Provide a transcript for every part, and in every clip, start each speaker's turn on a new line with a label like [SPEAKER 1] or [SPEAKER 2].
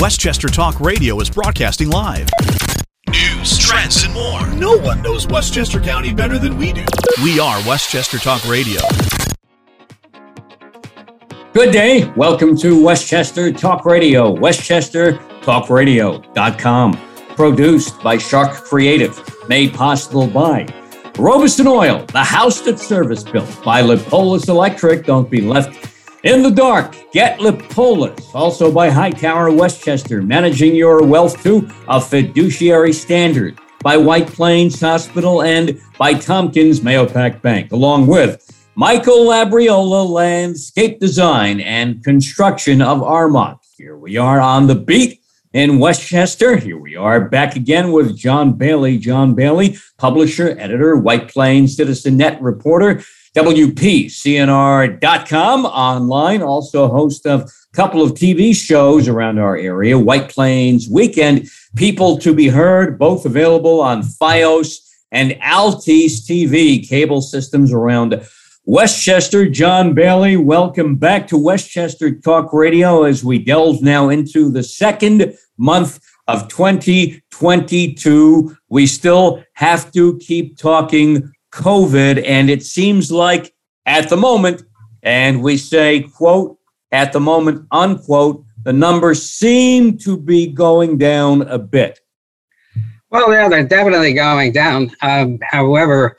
[SPEAKER 1] Westchester Talk Radio is broadcasting live. News, trends, and more.
[SPEAKER 2] No one knows Westchester County better than we do.
[SPEAKER 1] We are Westchester Talk Radio.
[SPEAKER 3] Good day. Welcome to Westchester Talk Radio, westchestertalkradio.com. Produced by Shark Creative, made possible by Robison Oil, the house that service built by Lippolis Electric. Don't be left in the dark, get Lippolis. Also by Hightower Westchester, managing your wealth to a fiduciary standard. By White Plains Hospital and by Tompkins Mahopac Bank, along with Michael Labriola Landscape Design and Construction of Armonk. Here we are on the beat in Westchester. Here we are back again with John Bailey. John Bailey, publisher, editor, White Plains Citizen Net reporter. WPCNR.com online, also host of a couple of TV shows around our area, White Plains Weekend, People to Be Heard, both available on Fios and Altice TV cable systems around Westchester. John Bailey, welcome back to Westchester Talk Radio as we delve now into the second month of 2022. We still have to keep talking COVID. And it seems like at the moment, and we say, quote, at the moment, unquote, the numbers seem to be going down a bit.
[SPEAKER 4] Well, yeah, they're definitely going down. Um, however,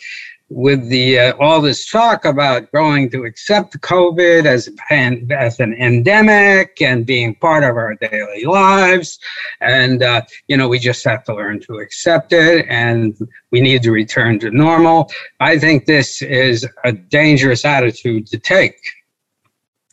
[SPEAKER 4] with the uh, all this talk about going to accept COVID as an, as an endemic and being part of our daily lives, and uh, you know we just have to learn to accept it, and we need to return to normal. I think this is a dangerous attitude to take.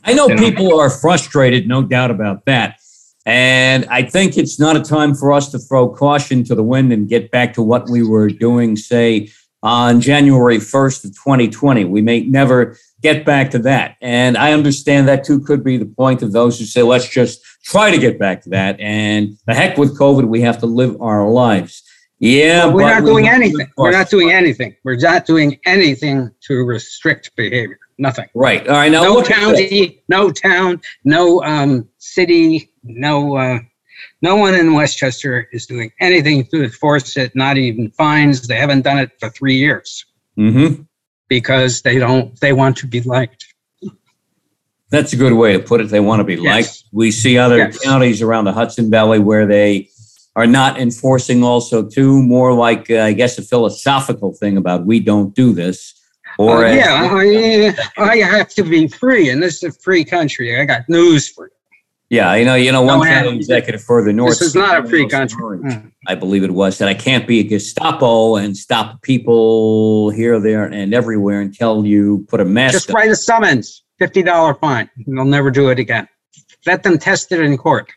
[SPEAKER 3] I know, you know people are frustrated, no doubt about that. And I think it's not a time for us to throw caution to the wind and get back to what we were doing, say, on January 1st of 2020. We may never get back to that. And I understand that too could be the point of those who say, let's just try to get back to that. And the heck with COVID, we have to live our lives. Yeah,
[SPEAKER 4] we're not doing anything. We're not doing anything. We're not doing anything to restrict behavior. Nothing.
[SPEAKER 3] Right. All right. Now,
[SPEAKER 4] no county, no town, no um, city, no uh, no one in Westchester is doing anything to enforce it, not even fines. They haven't done it for three years
[SPEAKER 3] mm-hmm.
[SPEAKER 4] because they don't. They want to be liked.
[SPEAKER 3] That's a good way to put it. They want to be yes. liked. We see other yes. counties around the Hudson Valley where they are not enforcing also too more like uh, I guess a philosophical thing about we don't do this.
[SPEAKER 4] Or uh, yeah, I, I have to be free, and this is a free country. I got news for you.
[SPEAKER 3] Yeah, you know, you know, one no, executive further north.
[SPEAKER 4] This is not a free country. Hmm.
[SPEAKER 3] I believe it was that I can't be a Gestapo and stop people here, there, and everywhere until you put a mask.
[SPEAKER 4] Just write a summons, fifty dollar fine. They'll never do it again. Let them test it in court.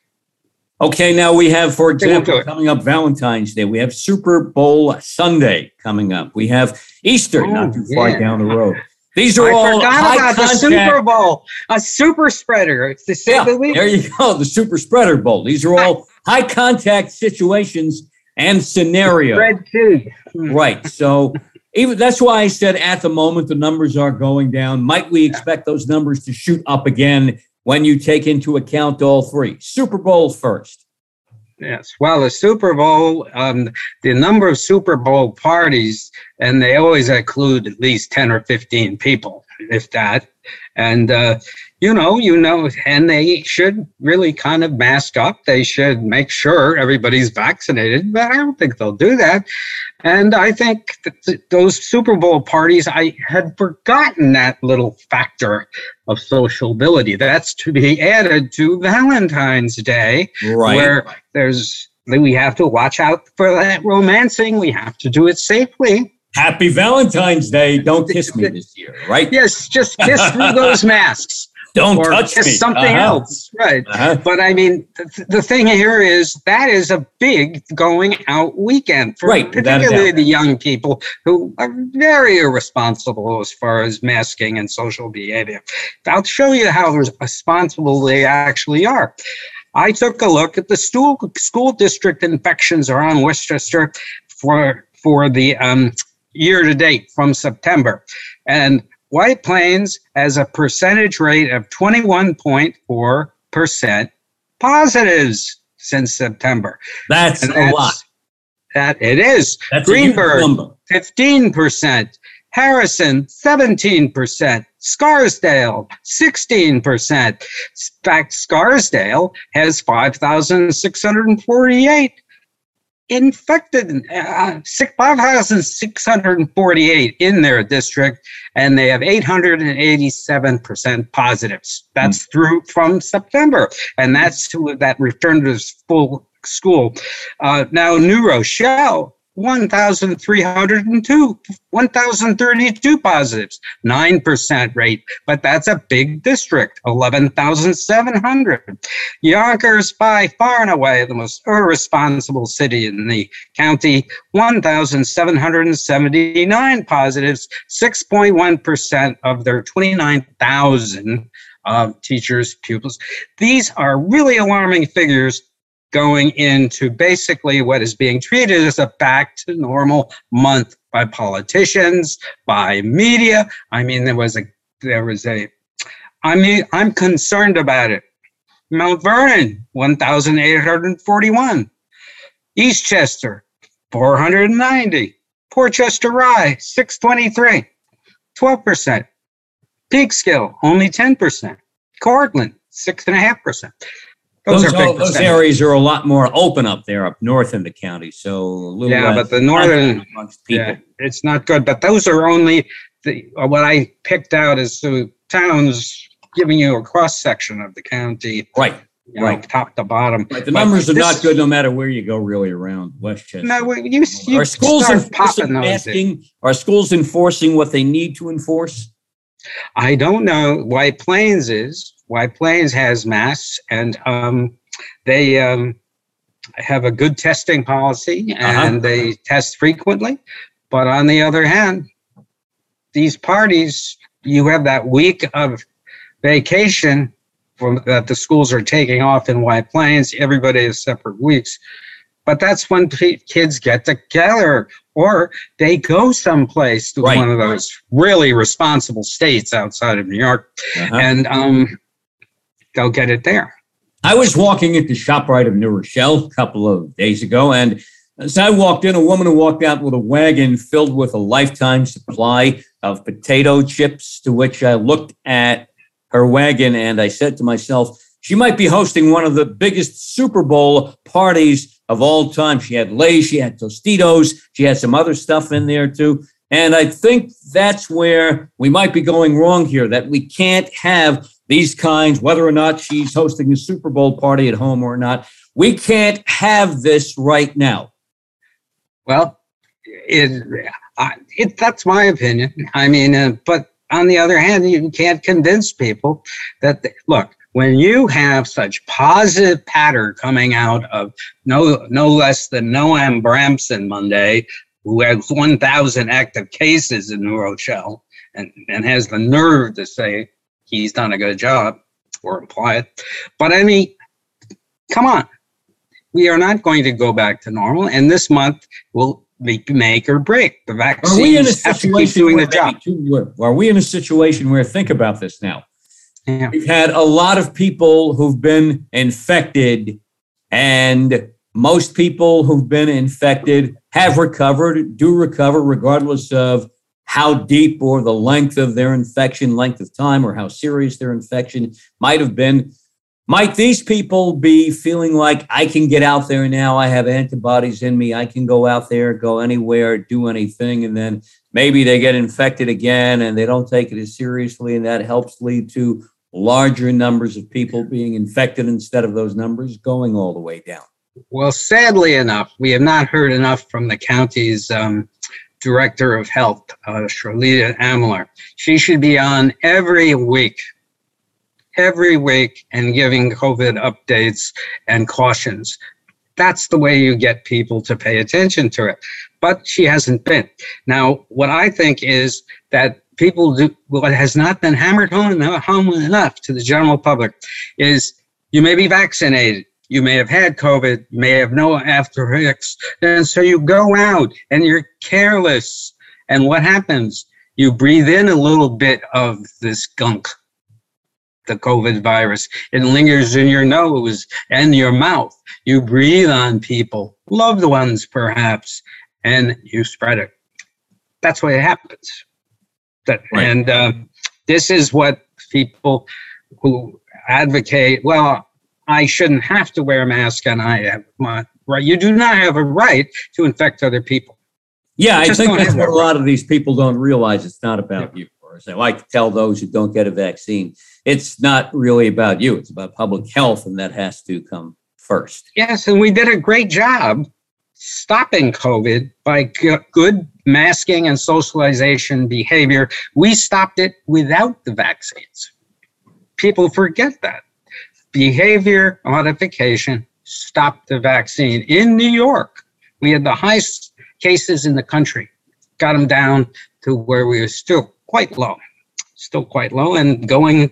[SPEAKER 3] Okay, now we have, for example, coming up Valentine's Day. We have Super Bowl Sunday coming up. We have Easter oh, not too far yeah. down the road. These are I all forgot about
[SPEAKER 4] contact. the Super Bowl, a super spreader. It's the
[SPEAKER 3] yeah, there you go, the super spreader bowl. These are all high contact situations and scenarios.
[SPEAKER 4] Too. Hmm.
[SPEAKER 3] Right. So even that's why I said at the moment the numbers are going down. Might we expect those numbers to shoot up again when you take into account all three? Super Bowl first.
[SPEAKER 4] Yes. Well, the Super Bowl, um, the number of Super Bowl parties, and they always include at least 10 or 15 people, if that. And, uh, you know, you know, and they should really kind of mask up. They should make sure everybody's vaccinated, but I don't think they'll do that. And I think th- those Super Bowl parties, I had forgotten that little factor of sociability. That's to be added to Valentine's Day,
[SPEAKER 3] right.
[SPEAKER 4] where there's we have to watch out for that romancing. We have to do it safely.
[SPEAKER 3] Happy Valentine's Day. Don't kiss me this year, right?
[SPEAKER 4] Yes, just kiss through those masks.
[SPEAKER 3] Don't or touch me.
[SPEAKER 4] something uh-huh. else. Right. Uh-huh. But I mean, th- the thing here is that is a big going out weekend for
[SPEAKER 3] right,
[SPEAKER 4] particularly the young people who are very irresponsible as far as masking and social behavior. I'll show you how responsible they actually are. I took a look at the school, school district infections around Westchester for for the um, year to date from September. And White Plains has a percentage rate of 21.4% positives. since September.
[SPEAKER 3] That's
[SPEAKER 4] And
[SPEAKER 3] a
[SPEAKER 4] that's-
[SPEAKER 3] lot.
[SPEAKER 4] That it is.
[SPEAKER 3] That's
[SPEAKER 4] Greenburgh,
[SPEAKER 3] number.
[SPEAKER 4] 15%. Harrison, 17%. Scarsdale, 16%. In fact, Scarsdale has 5,648 infected, uh, six- 5,648 in their district, and they have 887% positives. That's through from September, and that's who that returned to full school. Uh, now, New Rochelle, 1,302, 1,032 positives, 9% rate, but that's a big district, 11,700. Yonkers, by far and away the most irresponsible city in the county, 1,779 positives, 6.1% of their 29,000 uh, teachers, pupils. These are really alarming figures going into basically what is being treated as a back to normal month by politicians, by media. I mean, there was a, there was a, I mean, I'm concerned about it. Mount Vernon, 1,841. Eastchester, 490. Portchester Rye, 623, 12%. Peekskill, only 10%. Cortland, 6.5%.
[SPEAKER 3] Those,
[SPEAKER 4] Those, are
[SPEAKER 3] all- those areas are a lot more open up there, up north in the county. So a little
[SPEAKER 4] Yeah, but the northern-
[SPEAKER 3] amongst people.
[SPEAKER 4] Yeah, it's not good. But those are only the what I picked out is the towns giving you a cross section of the county,
[SPEAKER 3] Right.
[SPEAKER 4] you know,
[SPEAKER 3] Right.
[SPEAKER 4] top to bottom.
[SPEAKER 3] Right. The
[SPEAKER 4] But
[SPEAKER 3] numbers are
[SPEAKER 4] this-
[SPEAKER 3] not good no matter where you go, really, around Westchester.
[SPEAKER 4] No, you, you
[SPEAKER 3] are schools
[SPEAKER 4] start
[SPEAKER 3] enforcing,
[SPEAKER 4] popping those.
[SPEAKER 3] asking, are schools enforcing what they need to enforce?
[SPEAKER 4] I don't know. White Plains is White Plains has masks, and um, they um, have a good testing policy, and
[SPEAKER 3] Uh-huh.
[SPEAKER 4] they test frequently. But on the other hand, these parties, you have that week of vacation from, that the schools are taking off in White Plains. Everybody has separate weeks. But that's when pe- kids get together or they go someplace to
[SPEAKER 3] Right.
[SPEAKER 4] one of those really responsible states outside of New York
[SPEAKER 3] Uh-huh.
[SPEAKER 4] and um, they'll get it there.
[SPEAKER 3] I was walking at the ShopRite of New Rochelle a couple of days ago, and as I walked in, a woman walked out with a wagon filled with a lifetime supply of potato chips, to which I looked at her wagon and I said to myself, she might be hosting one of the biggest Super Bowl parties of all time. She had Lay's, she had Tostitos, she had some other stuff in there too. And I think that's where we might be going wrong here, that we can't have these kinds, whether or not she's hosting a Super Bowl party at home or not. We can't have this right now.
[SPEAKER 4] Well, it, it that's my opinion. I mean, uh, but on the other hand, you can't convince people that they, look when you have such positive patter coming out of no no less than Noam Bramson Monday, who has 1,000 active cases in New Rochelle and, and has the nerve to say he's done a good job or imply it. But I mean, come on. We are not going to go back to normal. And this month will be make or break. The vaccine.
[SPEAKER 3] Are we in a
[SPEAKER 4] vaccines have to keep
[SPEAKER 3] situation
[SPEAKER 4] doing the job.
[SPEAKER 3] maybe are we in a situation where think about this now?
[SPEAKER 4] Yeah.
[SPEAKER 3] We've had a lot of people who've been infected, and most people who've been infected have recovered, do recover, regardless of how deep or the length of their infection, length of time, or how serious their infection might have been. Might these people be feeling like I can get out there now? I have antibodies in me. I can go out there, go anywhere, do anything. And then maybe they get infected again and they don't take it as seriously. And that helps lead to larger numbers of people being infected instead of those numbers going all the way down.
[SPEAKER 4] Well, sadly enough, we have not heard enough from the county's um, director of health, uh, Sherlita Amler. She should be on every week, every week, and giving COVID updates and cautions. That's the way you get people to pay attention to it. But she hasn't been. Now, what I think is that people do, what has not been hammered home, home enough to the general public is you may be vaccinated. You may have had COVID, you may have no after effects. And so you go out and you're careless. And what happens? You breathe in a little bit of this gunk the COVID virus. It lingers in your nose and your mouth. You breathe on people, loved ones perhaps, and you spread it. That's what it happens. That, right. And uh, this is what people who advocate, well, I shouldn't have to wear a mask and I have my right. You do not have a right to infect other people.
[SPEAKER 3] Yeah, I think that's what a lot of these people don't realize. It's not about yeah. you. As I like to tell those who don't get a vaccine, it's not really about you. It's about public health, and that has to come first.
[SPEAKER 4] Yes, and we did a great job stopping COVID by g- good masking and socialization behavior. We stopped it without the vaccines. People forget that. Behavior modification stopped the vaccine. In New York, we had the highest cases in the country, got them down to where we were still quite low, still quite low, and going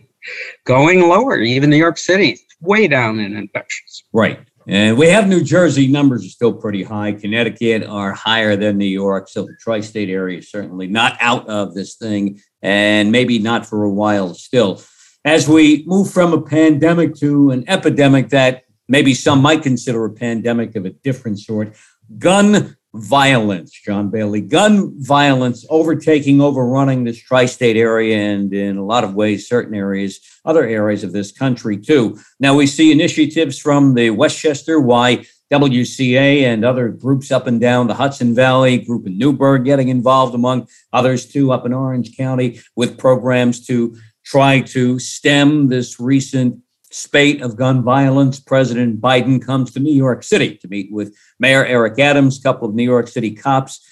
[SPEAKER 4] going lower. Even New York City, way down in infections.
[SPEAKER 3] Right. And we have New Jersey numbers are still pretty high. Connecticut are higher than New York. So the tri state area is certainly not out of this thing and maybe not for a while still. As we move from a pandemic to an epidemic that maybe some might consider a pandemic of a different sort, gun violence, John Bailey. Gun violence overtaking, overrunning this tri state area and in a lot of ways, certain areas, other areas of this country too. Now we see initiatives from the Westchester YWCA and other groups up and down the Hudson Valley, group in Newburgh getting involved, among others too, up in Orange County with programs to try to stem this recent spate of gun violence, President Biden comes to New York City to meet with Mayor Eric Adams, a couple of New York City cops.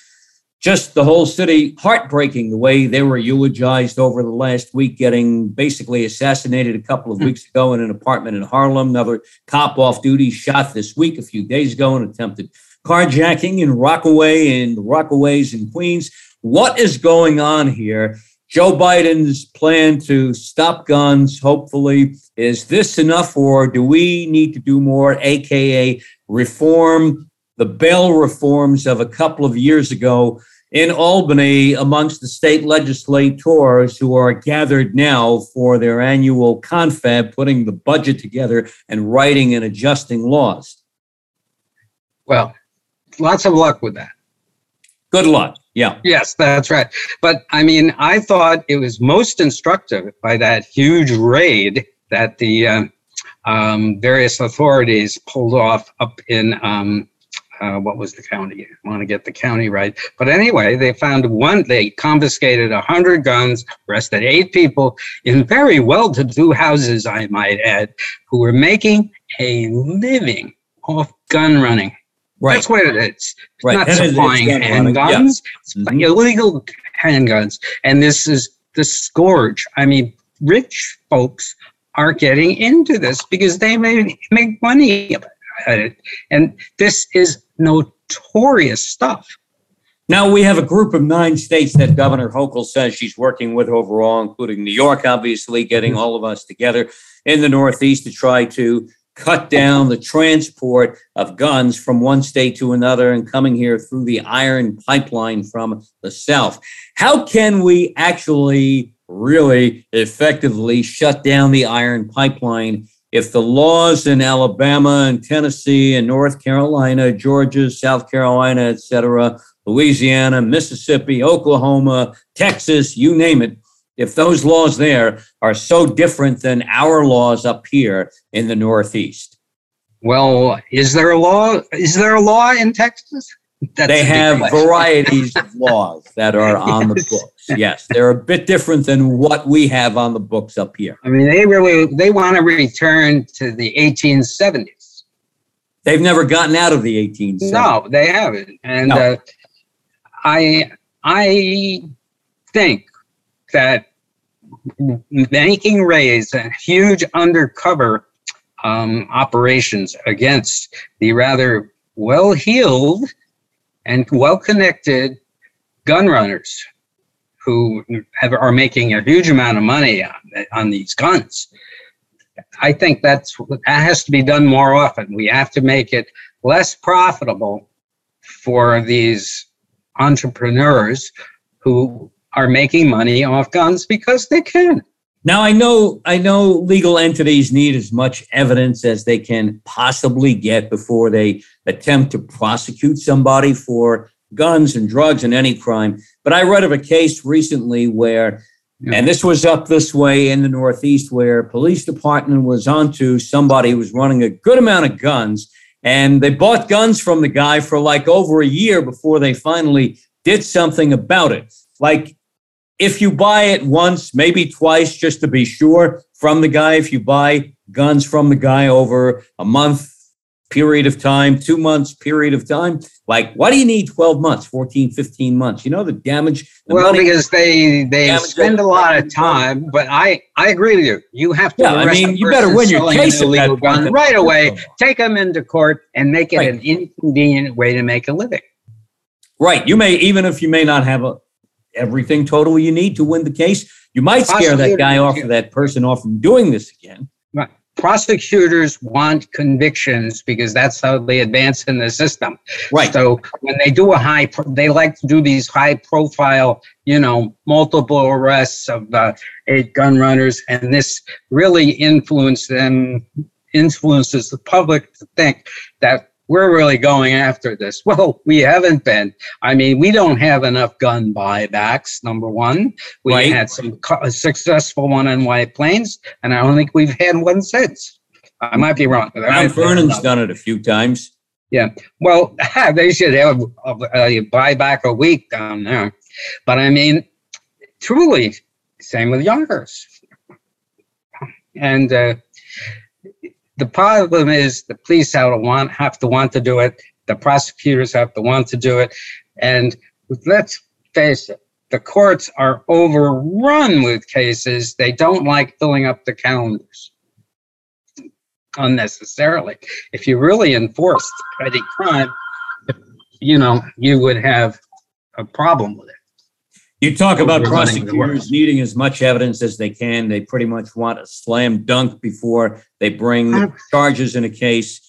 [SPEAKER 3] Just the whole city heartbreaking the way they were eulogized over the last week, getting basically assassinated a couple of weeks ago in an apartment in Harlem. Another cop off duty shot this week, a few days ago, an attempted carjacking in Rockaway in Rockaways in Queens. What is going on here? Joe Biden's plan to stop guns, hopefully, is this enough, or do we need to do more, aka reform the bail reforms of a couple of years ago in Albany amongst the state legislators who are gathered now for their annual confab, putting the budget together and writing and adjusting laws?
[SPEAKER 4] Well, lots of luck with that.
[SPEAKER 3] Good luck. Yeah.
[SPEAKER 4] Yes, that's right. But I mean, I thought it was most instructive by that huge raid that the uh, um, various authorities pulled off up in um, uh, what was the county? I want to get the county right. But anyway, they found one, they confiscated 100 guns, arrested eight people in very well to do houses, I might add, who were making a living off gun running. Right. That's what it is. right. not supplying handguns, yeah. mm-hmm. illegal handguns. And this is the scourge. I mean, rich folks are getting into this because they may make money at it. And this is notorious stuff.
[SPEAKER 3] Now we have a group of nine states that Governor Hochul says she's working with overall, including New York, obviously, getting mm-hmm. all of us together in the Northeast to try to cut down the transport of guns from one state to another and coming here through the iron pipeline from the south. How can we actually really effectively shut down the iron pipeline if the laws in Alabama and Tennessee and North Carolina, Georgia, South Carolina, etc., Louisiana, Mississippi, Oklahoma, Texas, you name it, if those laws there are so different than our laws up here in the Northeast?
[SPEAKER 4] Well, is there a law? Is there a law in Texas?
[SPEAKER 3] That's they have varieties of laws that are on yes. the books. Yes, they're a bit different than what we have on the books up here.
[SPEAKER 4] I mean, they really they want to return to the 1870s.
[SPEAKER 3] They've never gotten out of the 1870s.
[SPEAKER 4] No, they haven't. And no. uh, I I think that making raids and huge undercover um, operations against the rather well-heeled and well-connected gun runners who have, are making a huge amount of money on, on these guns. I think that's that has to be done more often. We have to make it less profitable for these entrepreneurs who are making money off guns because they can.
[SPEAKER 3] Now I know I know legal entities need as much evidence as they can possibly get before they attempt to prosecute somebody for guns and drugs and any crime. But I read of a case recently where yeah. and this was up this way in the Northeast where police department was onto somebody who was running a good amount of guns and they bought guns from the guy for like over a year before they finally did something about it. Like if you buy it once, maybe twice, just to be sure from the guy, if you buy guns from the guy over a month period of time, two months period of time, like why do you need 12 months, 14, 15 months? You know, the damage. The
[SPEAKER 4] well, because they, they spend a lot of time, but I, I agree with you. You have to,
[SPEAKER 3] yeah, I mean, you better win your case illegal gun
[SPEAKER 4] right away, take them into court and make it right. an inconvenient way to make a living.
[SPEAKER 3] Right. You may, even if you may not have a, everything totally you need to win the case. You might scare that guy off or that person off from doing this again.
[SPEAKER 4] Right. Prosecutors want convictions because that's how they advance in the system.
[SPEAKER 3] Right.
[SPEAKER 4] So when they do a high, they like to do these high profile, you know, multiple arrests of uh, eight gun runners, and this really influences them, influences the public to think that we're really going after this. Well, we haven't been. I mean, we don't have enough gun buybacks, number one. We right. had some successful one in White Plains, and I don't think we've had one since. I might be wrong.
[SPEAKER 3] Mount Vernon's done it a few times.
[SPEAKER 4] Yeah. Well, they should have a, a buyback a week down there. But I mean, truly, same with Yonkers. And uh, the problem is the police have to want have to want to do it. The prosecutors have to want to do it, and let's face it, the courts are overrun with cases. They don't like filling up the calendars unnecessarily. If you really enforced petty crime, you know, you would have a problem with it.
[SPEAKER 3] You talk about prosecutors needing as much evidence as they can. They pretty much want a slam dunk before they bring charges in a case.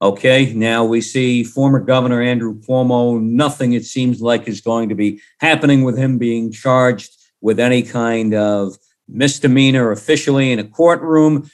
[SPEAKER 3] Okay, now we see former Governor Andrew Cuomo. Nothing, it seems like, is going to be happening with him being charged with any kind of misdemeanor officially in a courtroom.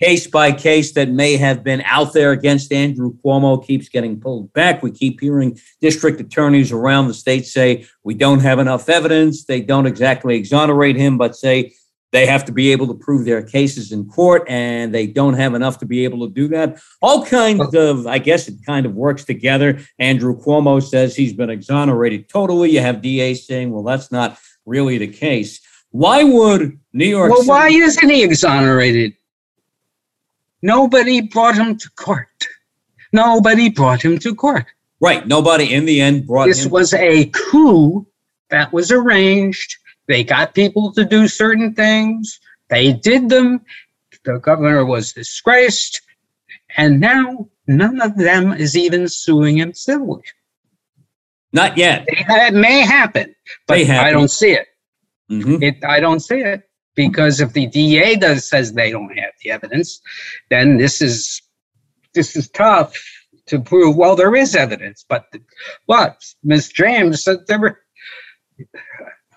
[SPEAKER 3] Case by case that may have been out there against Andrew Cuomo keeps getting pulled back. We keep hearing district attorneys around the state say we don't have enough evidence. They don't exactly exonerate him, but say they have to be able to prove their cases in court and they don't have enough to be able to do that. All kinds of, I guess it kind of works together. Andrew Cuomo says he's been exonerated totally. You have DA saying, well, that's not really the case. Why would New York?
[SPEAKER 4] Well, City- why isn't he exonerated? Nobody brought him to court. Nobody brought him to court.
[SPEAKER 3] Right. Nobody in the end brought
[SPEAKER 4] this
[SPEAKER 3] him.
[SPEAKER 4] was a coup that was arranged. They got people to do certain things. They did them. The governor was disgraced. And now none of them is even suing him civilly.
[SPEAKER 3] Not yet.
[SPEAKER 4] It may happen, but I don't see it. Mm-hmm. It, I don't see it because if the DA does says they don't have the evidence, then this is this is tough to prove. Well, there is evidence, but what Ms. James said there were.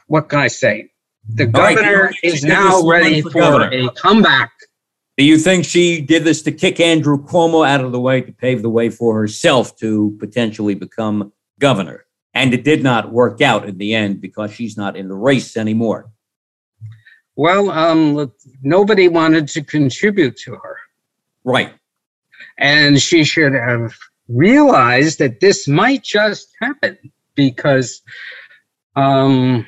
[SPEAKER 4] What can I say? The governor right, is now ready for, for a comeback.
[SPEAKER 3] Do you think she did this to kick Andrew Cuomo out of the way to pave the way for herself to potentially become governor? And it did not work out in the end because she's not in the race anymore.
[SPEAKER 4] Well, um, nobody wanted to contribute to her.
[SPEAKER 3] Right.
[SPEAKER 4] And she should have realized that this might just happen because um,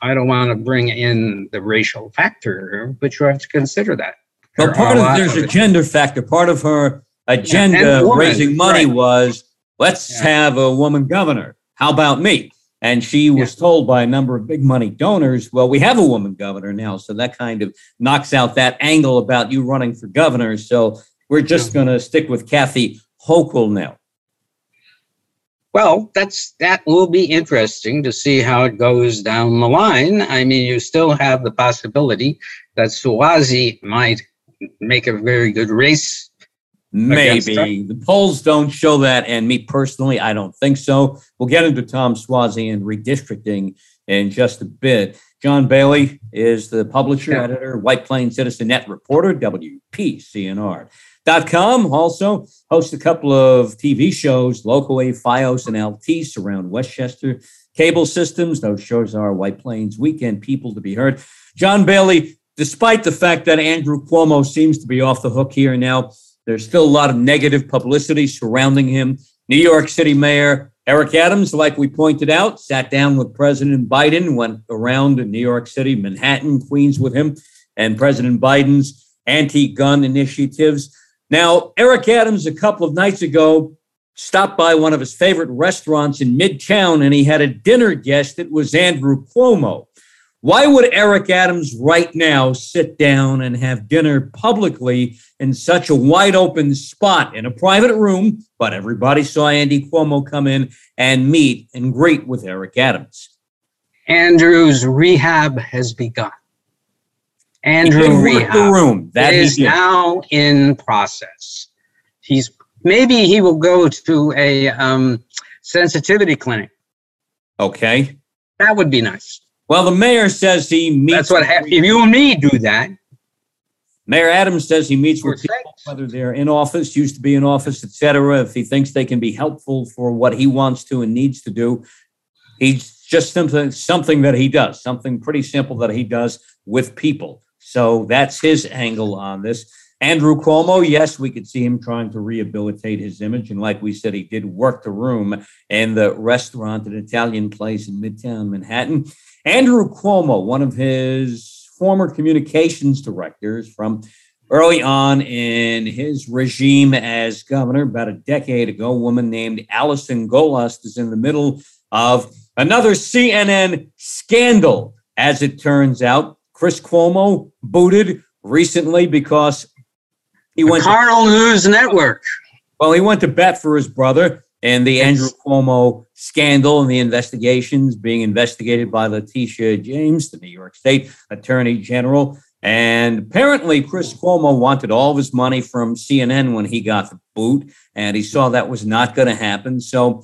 [SPEAKER 4] I don't want to bring in the racial factor, but you have to consider that.
[SPEAKER 3] Well, part of there's of a gender factor. Part of her agenda yeah, raising money right. was Let's yeah. have a woman governor. How about me? And she was yeah. told by a number of big money donors, well, we have a woman governor now. So that kind of knocks out that angle about you running for governor. So we're just going to stick with Kathy Hochul now.
[SPEAKER 4] Well, that's that will be interesting to see how it goes down the line. I mean, you still have the possibility that Suozzi might make a very good race
[SPEAKER 3] Maybe the polls don't show that, and me personally, I don't think so. We'll get into Tom Suozzi and redistricting in just a bit. John Bailey is the publisher,
[SPEAKER 4] Yeah.
[SPEAKER 3] editor, White Plains Citizen Net reporter, WPCNR.com. Also hosts a couple of TV shows, locally, Fios and Altice around Westchester cable systems. Those shows are White Plains Weekend, People to be Heard. John Bailey, despite the fact that Andrew Cuomo seems to be off the hook here now, there's still a lot of negative publicity surrounding him. New York City Mayor Eric Adams, like we pointed out, sat down with President Biden, went around in New York City, Manhattan, Queens with him, and President Biden's anti gun initiatives. Now, Eric Adams, a couple of nights ago, stopped by one of his favorite restaurants in Midtown and he had a dinner guest. It was Andrew Cuomo. Why would Eric Adams right now sit down and have dinner publicly in such a wide open spot in a private room? But everybody saw Andy Cuomo come in and meet and greet with Eric Adams.
[SPEAKER 4] Andrew's rehab has begun. Andrew
[SPEAKER 3] work the
[SPEAKER 4] rehab
[SPEAKER 3] room. That he
[SPEAKER 4] now in process. He's maybe he will go to a um, sensitivity clinic.
[SPEAKER 3] Okay.
[SPEAKER 4] That would be nice.
[SPEAKER 3] Well, the mayor says he meets.
[SPEAKER 4] That's what hap- if you and me do that.
[SPEAKER 3] Mayor Adams says he meets with people, whether they're in office, used to be in office, et cetera, if he thinks they can be helpful for what he wants to and needs to do. He's just something, something that he does, something pretty simple that he does with people. So that's his angle on this. Andrew Cuomo, yes, we could see him trying to rehabilitate his image. And like we said, he did work the room in the restaurant, an Italian place in Midtown Manhattan. Andrew Cuomo, one of his former communications directors from early on in his regime as governor, about a decade ago, a woman named Allison Gollust is in the middle of another CNN scandal. As it turns out, Chris Cuomo booted recently because he went to
[SPEAKER 4] Carnal News Network.
[SPEAKER 3] well, he went to bat for his brother and the Andrew Cuomo scandal and the investigations being investigated by Letitia James, the New York State Attorney General. And apparently, Chris Cuomo wanted all of his money from CNN when he got the boot, and he saw that was not going to happen. So,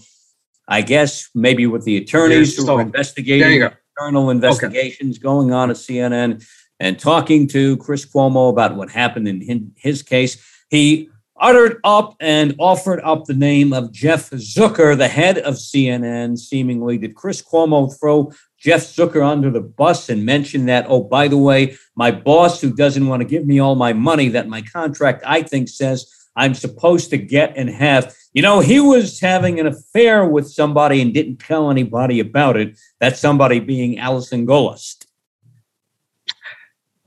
[SPEAKER 3] I guess maybe with the attorneys
[SPEAKER 4] Yeah,
[SPEAKER 3] who are investigating internal investigations going on at CNN and talking to Chris Cuomo about what happened in his case, he uttered up and offered up the name of Jeff Zucker, the head of CNN, seemingly. Did Chris Cuomo throw Jeff Zucker under the bus and mention that, oh, by the way, my boss who doesn't want to give me all my money that my contract, I think, says I'm supposed to get and have. You know, he was having an affair with somebody and didn't tell anybody about it. That somebody being Allison Gollust.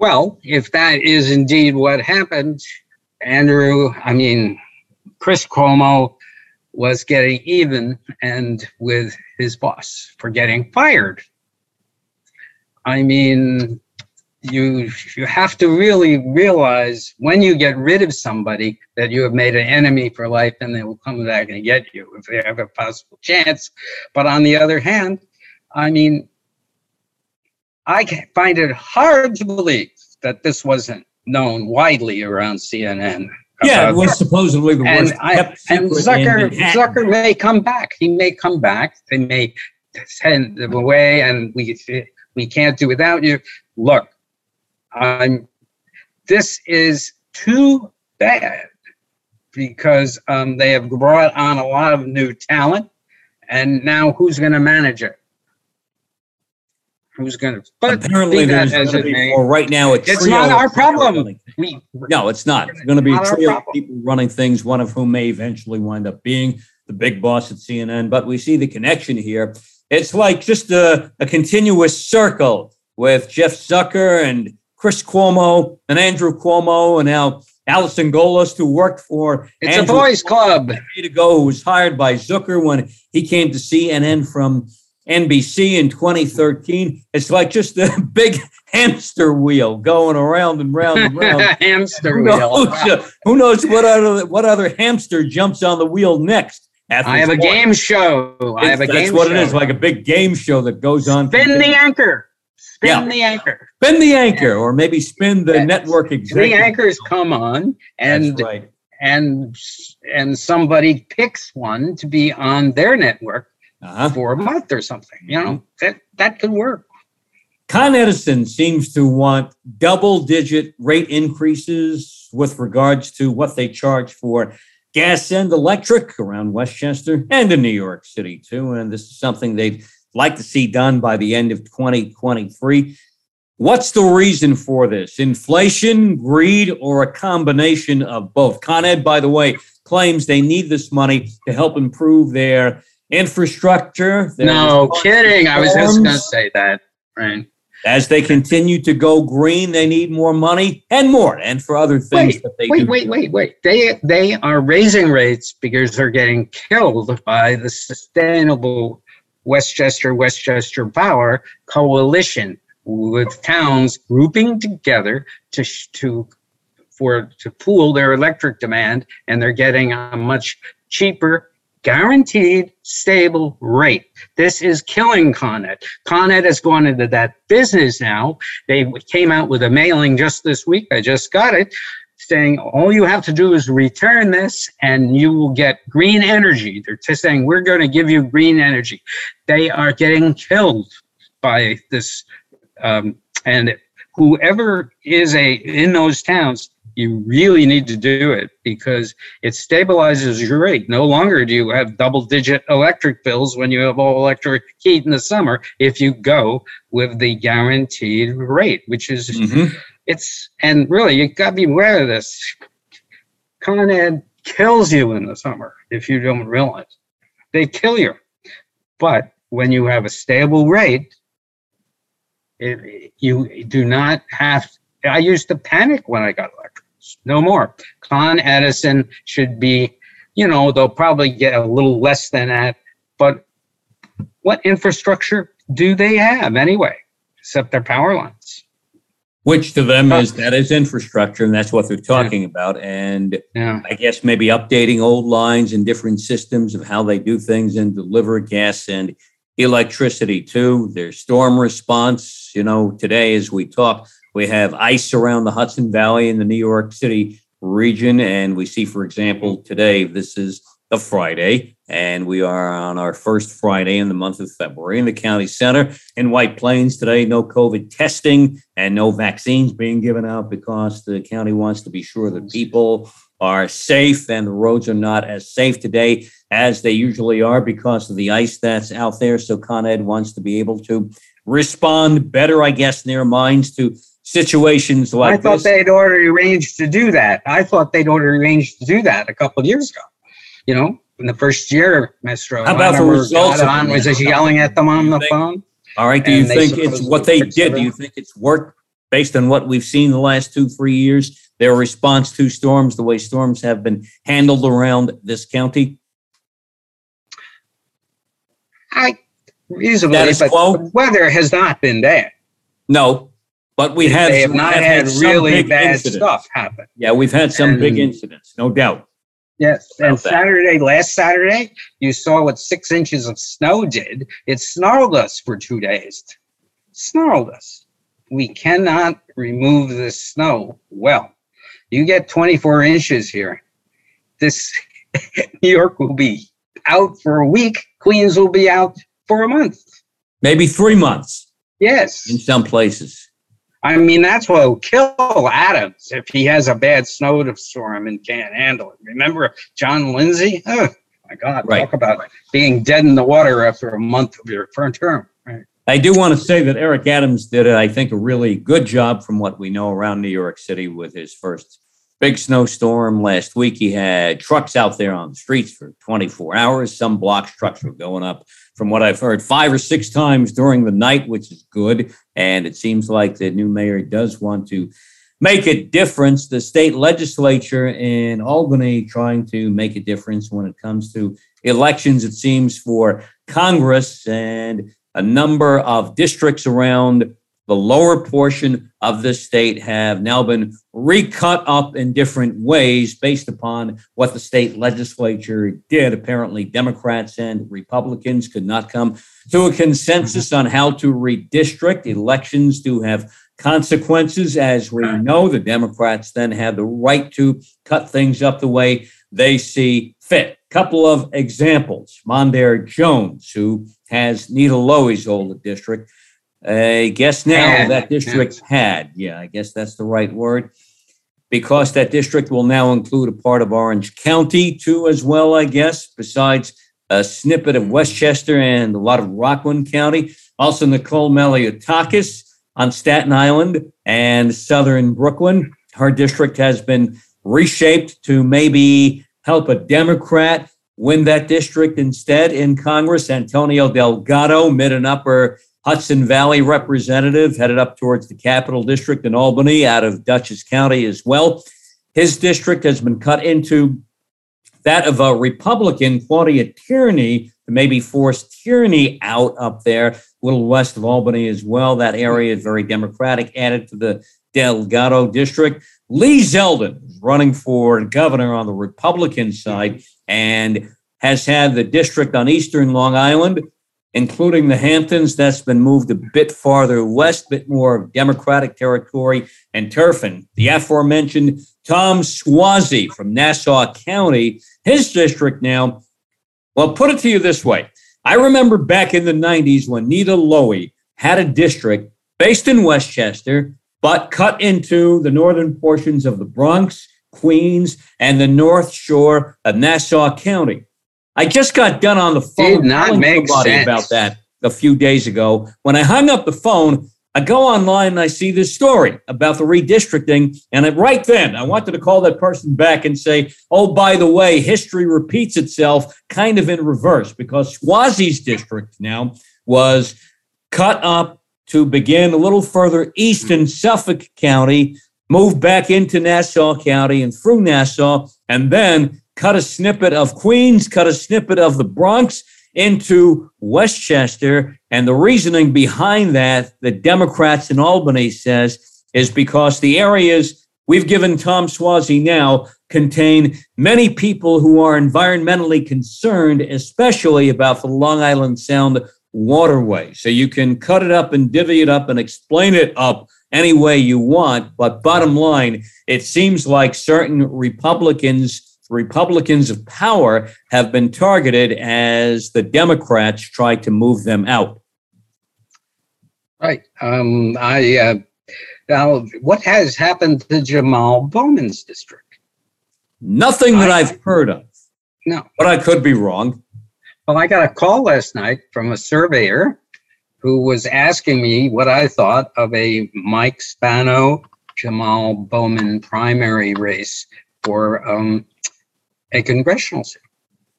[SPEAKER 4] Well, if that is indeed what happened, Andrew, I mean, Chris Cuomo was getting even and with his boss for getting fired. I mean, you you have to really realize when you get rid of somebody that you have made an enemy for life and they will come back and get you if they have a possible chance. But on the other hand, I mean, I find it hard to believe that this wasn't known widely around CNN.
[SPEAKER 3] Yeah, it was supposedly the
[SPEAKER 4] and
[SPEAKER 3] worst
[SPEAKER 4] I, and
[SPEAKER 3] secret in
[SPEAKER 4] Zucker Zucker may come back. He may come back. They may send him away, and we we can't do without you. Look, I'm. This is too bad because um, they have brought on a lot of new talent, and now who's going to manage it? Who's going to? But
[SPEAKER 3] Apparently,
[SPEAKER 4] that
[SPEAKER 3] there's going to be,
[SPEAKER 4] may,
[SPEAKER 3] or right now, a
[SPEAKER 4] It's not our problem. we,
[SPEAKER 3] No, it's not. It's going to be a trio of people running things, one of whom may eventually wind up being the big boss at CNN. But we see the connection here. It's like just a, a continuous circle with Jeff Zucker and Chris Cuomo and Andrew Cuomo and now Allison Gollust, who worked for
[SPEAKER 4] it's a
[SPEAKER 3] Andrew
[SPEAKER 4] boys' club.
[SPEAKER 3] decade ago who was hired by Zucker when he came to CNN from NBC in 2013. It's like just a big hamster wheel going around and round and round.
[SPEAKER 4] Hamster
[SPEAKER 3] who,
[SPEAKER 4] wheel.
[SPEAKER 3] knows, uh, who knows what other what other hamster jumps on the wheel next?
[SPEAKER 4] I have a game show. I have a
[SPEAKER 3] That's
[SPEAKER 4] game
[SPEAKER 3] what
[SPEAKER 4] show.
[SPEAKER 3] it is, like a big game show that goes on.
[SPEAKER 4] Spin the anchor. Spin
[SPEAKER 3] Yeah.
[SPEAKER 4] the anchor.
[SPEAKER 3] spin the anchor, or maybe spin the
[SPEAKER 4] Yes.
[SPEAKER 3] network
[SPEAKER 4] The anchors come on, and
[SPEAKER 3] That's right.
[SPEAKER 4] and and somebody picks one to be on their network
[SPEAKER 3] Uh-huh.
[SPEAKER 4] for a month or something. You know that that could work.
[SPEAKER 3] Con Edison seems to want double digit rate increases with regards to what they charge for gas and electric around Westchester and in New York City, too. And this is something they'd like to see done by the end of 2023. What's the reason for this? Inflation, greed, or a combination of both? Con Ed, by the way, claims they need this money to help improve their infrastructure.
[SPEAKER 4] No kidding. I was just going to say that. Right.
[SPEAKER 3] As they continue to go green, they need more money and more, and for other things
[SPEAKER 4] wait,
[SPEAKER 3] that they
[SPEAKER 4] wait,
[SPEAKER 3] do.
[SPEAKER 4] Wait, wait, wait, They they are raising rates because they're getting killed by the sustainable Westchester Westchester Power coalition with towns grouping together to to for to pool their electric demand, and they're getting a much cheaper guaranteed stable rate. This is killing Con Ed. Con Ed has gone into that business now. They came out with a mailing just this week. I just got it saying all you have to do is return this and you will get green energy. They're just saying we're going to give you green energy. They are getting killed by this. Um, and whoever is a in those towns you really need to do it because it stabilizes your rate. No longer do you have double digit electric bills when you have all electric heat in the summer if you go with the guaranteed rate, which is mm-hmm. it's and really you gotta be aware of this. Con Ed kills you in the summer if you don't realize. They kill you. But when you have a stable rate, it, you do not have I used to panic when I got no more. Con Edison should be, you know, they'll probably get a little less than that. But what infrastructure do they have anyway, except their power lines?
[SPEAKER 3] Which to them is that is infrastructure, and that's what they're talking yeah. about. And yeah. I guess maybe updating old lines and different systems of how they do things and deliver gas and electricity too. Their storm response, you know, today as we talk, we have ice around the Hudson Valley in the New York City region. And we see, for example, today, this is a Friday, and we are on our first Friday in the month of February in the county center in White Plains today. No COVID testing and no vaccines being given out because the county wants to be sure that people are safe and the roads are not as safe today as they usually are because of the ice that's out there. So Con Ed wants to be able to respond better, I guess, in their minds to situations like
[SPEAKER 4] I thought
[SPEAKER 3] this.
[SPEAKER 4] they'd already arranged to do that. I thought they'd already arranged to do that a couple of years ago. You know, in the first year, Mr.
[SPEAKER 3] How about the results?
[SPEAKER 4] On, was just yelling at them on the phone.
[SPEAKER 3] All right. Do you think it's what they did? Do you think it's worked based on what we've seen the last two, three years? Their response to storms, the way storms have been handled around this county?
[SPEAKER 4] I reasonably, but quo? weather has not been bad.
[SPEAKER 3] No, but we have,
[SPEAKER 4] they have not have had, had really bad incidents. stuff happen.
[SPEAKER 3] Yeah, we've had some and, big incidents, no doubt.
[SPEAKER 4] Yes, and Saturday, last Saturday, you saw what six inches of snow did. It snarled us for two days. Snarled us. We cannot remove this snow well. You get 24 inches here. This New York will be out for a week. Queens will be out for a month.
[SPEAKER 3] Maybe three months.
[SPEAKER 4] Yes.
[SPEAKER 3] In some places.
[SPEAKER 4] I mean, that's what will kill Adams if he has a bad snowstorm and can't handle it. Remember John Lindsay? Oh, my God. Right. Talk about being dead in the water after a month of your first term. Right.
[SPEAKER 3] I do want to say that Eric Adams did, I think, a really good job from what we know around New York City with his first big snowstorm last week. He had trucks out there on the streets for 24 hours. Some blocks trucks were going up from what I've heard, five or six times during the night, which is good. And it seems like the new mayor does want to make a difference. The state legislature in Albany trying to make a difference when it comes to elections, it seems, for Congress and a number of districts around the lower portion of the state have now been recut up in different ways based upon what the state legislature did. Apparently, Democrats and Republicans could not come to a consensus on how to redistrict. Elections do have consequences. As we know, the Democrats then have the right to cut things up the way they see fit. Couple of examples. Mondaire Jones, who has Nita Lowey's old district, I guess now
[SPEAKER 4] Had,
[SPEAKER 3] that district
[SPEAKER 4] yes.
[SPEAKER 3] had, yeah, I guess that's the right word. Because that district will now include a part of Orange County too, as well, I guess, besides a snippet of Westchester and a lot of Rockland County. Also, Nicole Malliotakis on Staten Island and southern Brooklyn. Her district has been reshaped to maybe help a Democrat win that district instead in Congress. Antonio Delgado, mid and upper Hudson Valley representative, headed up towards the Capital District in Albany out of Dutchess County as well. His district has been cut into that of a Republican, Claudia Tenney, to maybe force Tenney out up there, a little west of Albany as well. That area is very Democratic, added to the Delgado district. Lee Zeldin is running for governor on the Republican side and has had the district on eastern Long Island, including the Hamptons, that's been moved a bit farther west, bit more Democratic territory, and Turfin. The aforementioned Tom Suozzi from Nassau County, his district now. Well, put it to you this way. I remember back in the 90s when Nita Lowey had a district based in Westchester, but cut into the northern portions of the Bronx, Queens, and the North Shore of Nassau County. I just got done on the phone telling somebody
[SPEAKER 4] sense.
[SPEAKER 3] about that a few days ago. When I hung up the phone, I go online and I see this story about the redistricting. And it- right then, I wanted to call that person back and say, oh, by the way, history repeats itself kind of in reverse because Suozzi's district now was cut up to begin a little further east in Suffolk County, move back into Nassau County and through Nassau, and then cut a snippet of Queens, cut a snippet of the Bronx into Westchester. And the reasoning behind that, the Democrats in Albany says, is because the areas we've given Tom Suozzi now contain many people who are environmentally concerned, especially about the Long Island Sound waterway. So you can cut it up and divvy it up and explain it up any way you want. But bottom line, it seems like certain Republicans, Republicans of power, have been targeted as the Democrats try to move them out.
[SPEAKER 4] Right. Um, I uh, now, what has happened to Jamal Bowman's district?
[SPEAKER 3] Nothing that I've heard of,
[SPEAKER 4] No.
[SPEAKER 3] but I could be wrong.
[SPEAKER 4] Well, I got a call last night from a surveyor who was asking me what I thought of a Mike Spano Jamal Bowman primary race for um, a congressional seat.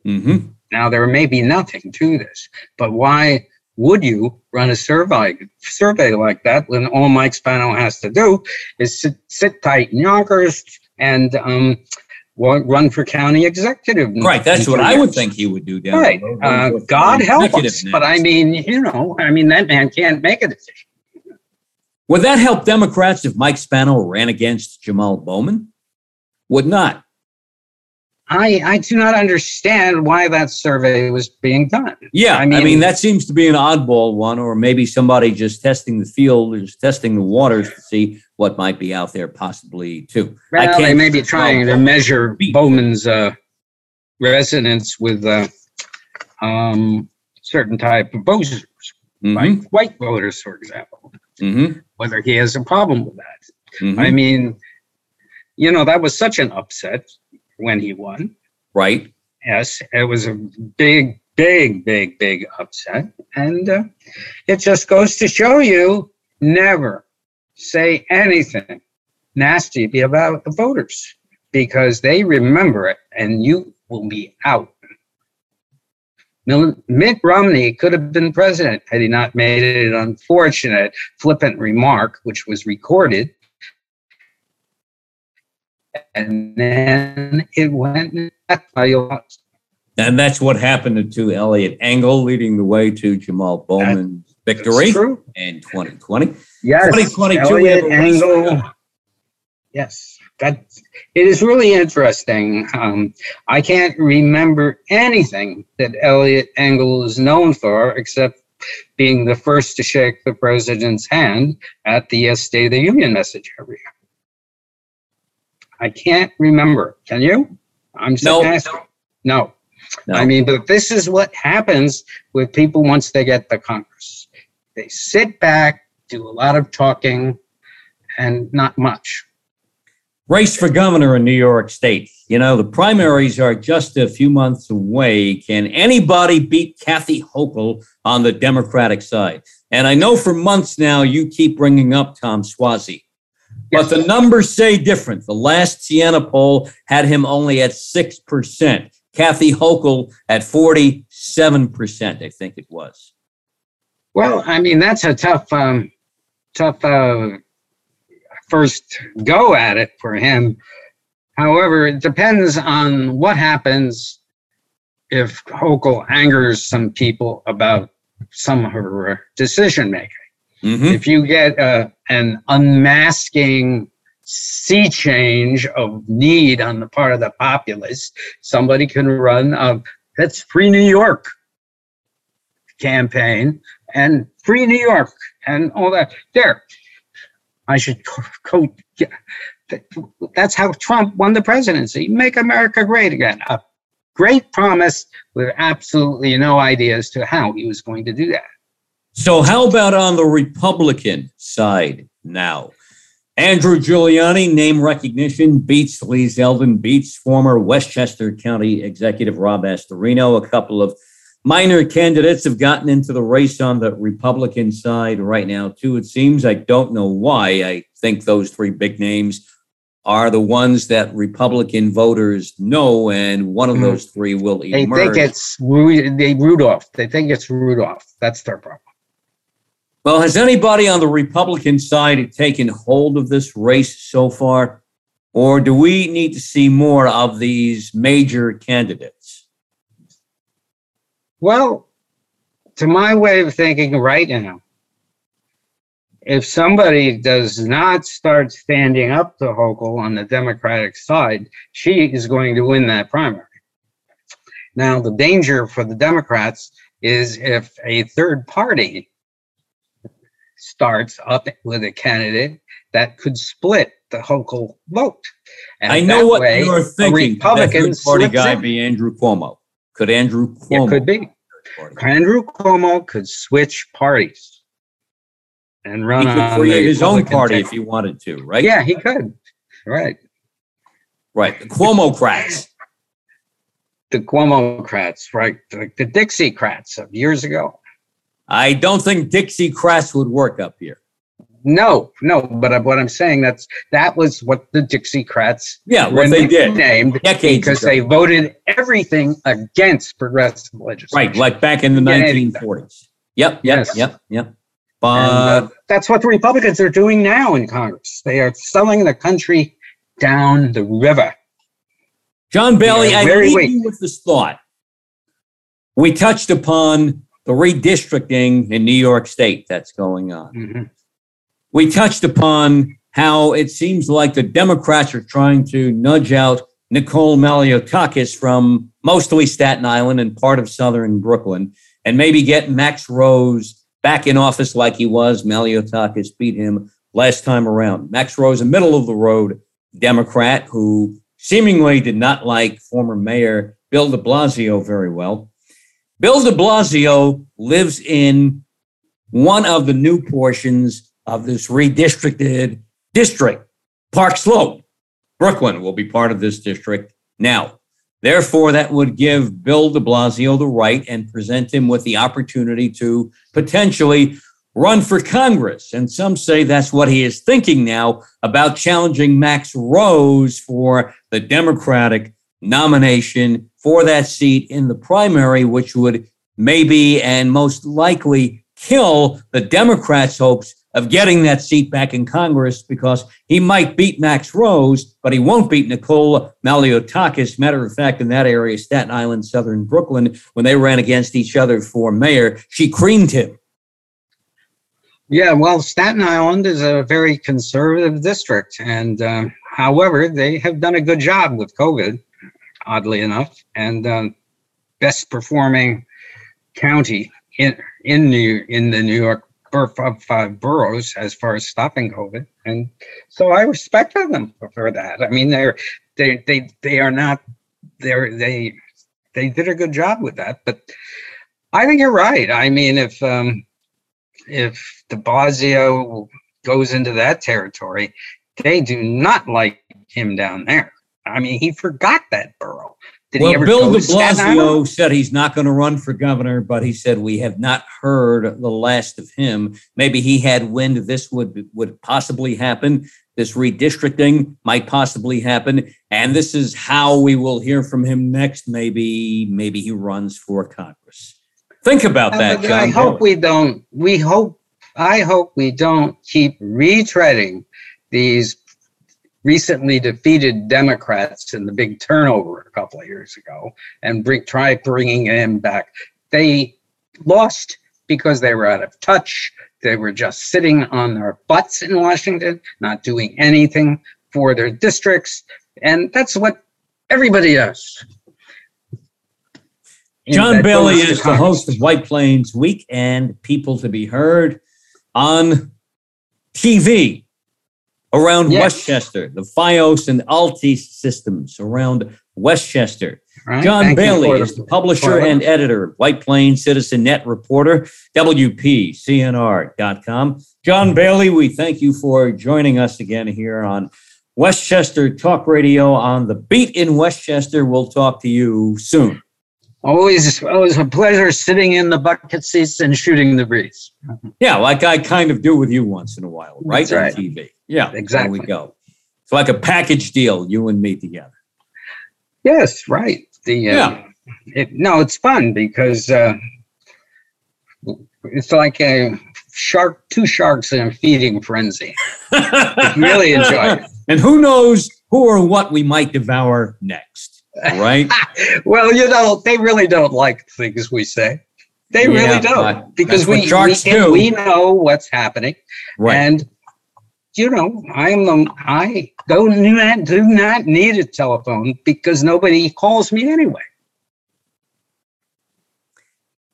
[SPEAKER 3] hmm
[SPEAKER 4] Now, there may be nothing to this, but why would you run a survey survey like that when all Mike Spano has to do is sit, sit tight in Yonkers and um, run for county executive?
[SPEAKER 3] Right, that's what
[SPEAKER 4] two
[SPEAKER 3] I would think he would do down
[SPEAKER 4] Right. Uh, God help us. But I mean, you know, I mean, that man can't make a decision.
[SPEAKER 3] Would that help Democrats if Mike Spano ran against Jamal Bowman? Would not.
[SPEAKER 4] I, I do not understand why that survey was being done.
[SPEAKER 3] Yeah, I
[SPEAKER 4] I
[SPEAKER 3] mean,
[SPEAKER 4] mean-
[SPEAKER 3] that seems to be an oddball one, or maybe somebody just testing the field, just testing the waters to see what might be out there, possibly too. I
[SPEAKER 4] Well, they
[SPEAKER 3] can't-
[SPEAKER 4] may be trying to measure Bowman's uh, resonance with uh, um, certain type of voters,
[SPEAKER 3] Mhm,
[SPEAKER 4] like white voters, for example,
[SPEAKER 3] mhm,
[SPEAKER 4] whether he has a problem with that.
[SPEAKER 3] mhm.
[SPEAKER 4] I mean, you know, that was such an upset when he won.
[SPEAKER 3] right.
[SPEAKER 4] Yes, it was a big, big, big, big upset. And uh, it just goes to show you never say anything nasty about the voters because they remember it and you will be out. Mitt Romney could have been president had he not made an unfortunate, flippant remark, which was recorded. And then it went, that's how you lost.
[SPEAKER 3] And that's what happened to Eliot Engel, leading the way to Jamal Bowman's victory
[SPEAKER 4] true.
[SPEAKER 3] in 2020.
[SPEAKER 4] Yes.
[SPEAKER 3] 2022, we have Eliot
[SPEAKER 4] Engel. Yes, that it is really interesting. Um, I can't remember anything that Eliot Engel is known for except being the first to shake the president's hand at the State of the Union message every year. I can't remember. Can you? I'm just
[SPEAKER 3] No.
[SPEAKER 4] asking. No.
[SPEAKER 3] No.
[SPEAKER 4] I mean, but this is what happens with people once they get to Congress. they sit back, do a lot of talking, and not much.
[SPEAKER 3] Race for governor in New York State. You know, the primaries are just a few months away. Can anybody beat Kathy Hochul on the Democratic side? And I know for months now you keep bringing up Tom Suozzi. But the numbers say different. The last Siena poll had him only at 6%. Kathy Hochul at 47%, I think it was.
[SPEAKER 4] Well, I mean, that's a tough, um, tough uh, first go at it for him. However, it depends on what happens if Hochul angers some people about some of her decision making. Mm-hmm. If you get uh, an unmasking sea change of need on the part of the populace, somebody can run a "Let's Free New York" campaign and free New York and all that. There, I should quote. That's how Trump won the presidency. Make America great again. A great promise with absolutely no idea as to how he was going to do that.
[SPEAKER 3] So, how about on the Republican side now? Andrew Giuliani, name recognition, beats Lee Zeldin, beats former Westchester County Executive Rob Astorino. A couple of minor candidates have gotten into the race on the Republican side right now, too. It seems I don't know why. I think those three big names are the ones that Republican voters know, and one of mm-hmm. those three will emerge.
[SPEAKER 4] They think it's they Rudolph. They think it's Rudolph. That's their problem.
[SPEAKER 3] Well, has anybody on the Republican side taken hold of this race so far? Or do we need to see more of these major candidates?
[SPEAKER 4] Well, to my way of thinking right now, if somebody does not start standing up to Hochul on the Democratic side, she is going to win that primary. Now, the danger for the Democrats is if a third party starts up with a candidate that could split the Hochul vote.
[SPEAKER 3] And I know what way, you're thinking. Republican party guy in. be Andrew Cuomo. Could Andrew Cuomo?
[SPEAKER 4] It could be. Andrew Cuomo could switch parties and run he
[SPEAKER 3] could create his own party if he wanted to, right?
[SPEAKER 4] Yeah, he could. Right.
[SPEAKER 3] Right. The Cuomocrats.
[SPEAKER 4] the Cuomocrats, right? Like the Dixiecrats of years ago.
[SPEAKER 3] I don't think Dixie Dixiecrats would work up here.
[SPEAKER 4] No, no, but what I'm saying that's that was what the Dixiecrats
[SPEAKER 3] yeah what they did
[SPEAKER 4] named because ago. they voted everything against progressive legislation.
[SPEAKER 3] Right, like back in the 1940s. Yep, yep, yes. yep, yep. But and, uh,
[SPEAKER 4] that's what the Republicans are doing now in Congress. They are selling the country down the river.
[SPEAKER 3] John Bailey, I leave weak. you with this thought. We touched upon the redistricting in New York State that's going on. Mm-hmm. We touched upon how it seems like the Democrats are trying to nudge out Nicole Malliotakis from mostly Staten Island and part of southern Brooklyn and maybe get Max Rose back in office like he was. Malliotakis beat him last time around. Max Rose, a middle of the road Democrat who seemingly did not like former Mayor Bill de Blasio very well. Bill de Blasio lives in one of the new portions of this redistricted district, Park Slope. Brooklyn will be part of this district now. Therefore, that would give Bill de Blasio the right and present him with the opportunity to potentially run for Congress. And some say that's what he is thinking now about challenging Max Rose for the Democratic nomination for that seat in the primary, which would maybe and most likely kill the Democrats' hopes of getting that seat back in Congress because he might beat Max Rose, but he won't beat Nicole Malliotakis. Matter of fact, in that area, Staten Island, Southern Brooklyn, when they ran against each other for mayor, she creamed him.
[SPEAKER 4] Yeah, well, Staten Island is a very conservative district. And um, however, they have done a good job with COVID oddly enough, and um, best performing county in in New in the New York five boroughs as far as stopping COVID, and so I respect them for that. I mean, they're they they they are not they're they they did a good job with that, but I think you're right. I mean, if um, if de Blasio goes into that territory, they do not like him down there. I mean, he forgot that borough.
[SPEAKER 3] Did well, Bill de Blasio said he's not going to run for governor, but he said we have not heard the last of him. Maybe he had wind this would would possibly happen. This redistricting might possibly happen, and this is how we will hear from him next. Maybe maybe he runs for Congress. Think about uh, that, John.
[SPEAKER 4] I hope we don't. We hope. I hope we don't keep retreading these recently defeated Democrats in the big turnover a couple of years ago and bring, try bringing them back. They lost because they were out of touch. They were just sitting on their butts in Washington, not doing anything for their districts. And that's what everybody does.
[SPEAKER 3] John Bailey is the host of White Plains Weekend, People to Be Heard on TV around yes. Westchester, the FiOS and Altice systems around Westchester. Right. John Thank Bailey is the publisher and editor of White Plains Citizen Net reporter, WPCNR.com. John Bailey, we thank you for joining us again here on Westchester Talk Radio on the Beat in Westchester. We'll talk to you soon.
[SPEAKER 4] Always, always a pleasure sitting in the bucket seats and shooting the breeze.
[SPEAKER 3] Yeah, like I kind of do with you once in a while, right? That's right. On TV. Yeah,
[SPEAKER 4] exactly.
[SPEAKER 3] There we go. It's like a package deal, you and me together.
[SPEAKER 4] Yes, right. The uh, yeah. It, no, it's fun because uh, it's like a shark, two sharks in a feeding frenzy. really enjoy it.
[SPEAKER 3] And who knows who or what we might devour next, right?
[SPEAKER 4] well, you know, they really don't like things we say. They yeah, really don't because we we, we know what's happening, right. and you know, I am the I don't do not, do not need a telephone because nobody calls me anyway.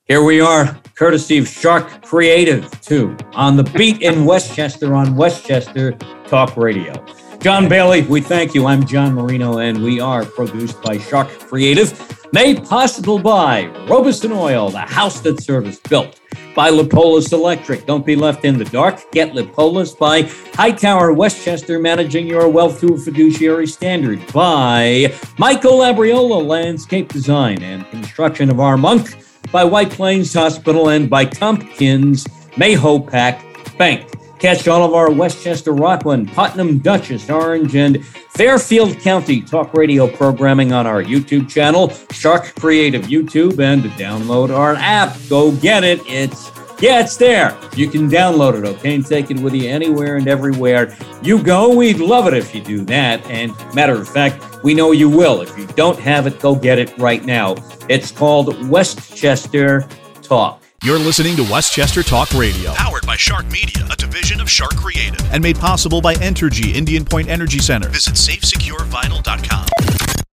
[SPEAKER 3] Here we are, courtesy of Shark Creative, too, on the beat in Westchester on Westchester Talk Radio. John Bailey, we thank you. I'm John Marino, and we are produced by Shark Creative, made possible by Robison Oil, the house that service built by Lippolis Electric. Don't be left in the dark. Get Lippolis by Hightower Westchester, managing your wealth to a fiduciary standard. By Michael Labriola, landscape design and construction of Armonk. By White Plains Hospital and by Tompkins Mahopac Bank. Catch all of our Westchester, Rockland, Putnam, Dutchess, Orange, and Fairfield County talk radio programming on our YouTube channel, Shark Creative YouTube, and download our app. Go get it. It's yeah, it's there. You can download it, okay, and take it with you anywhere and everywhere you go. We'd love it if you do that. And matter of fact, we know you will. If you don't have it, go get it right now. It's called Westchester Talk.
[SPEAKER 1] You're listening to Westchester Talk Radio, powered by Shark Media, a division of Shark Creative, and made possible by Entergy Indian Point Energy Center. Visit safesecurevital.com.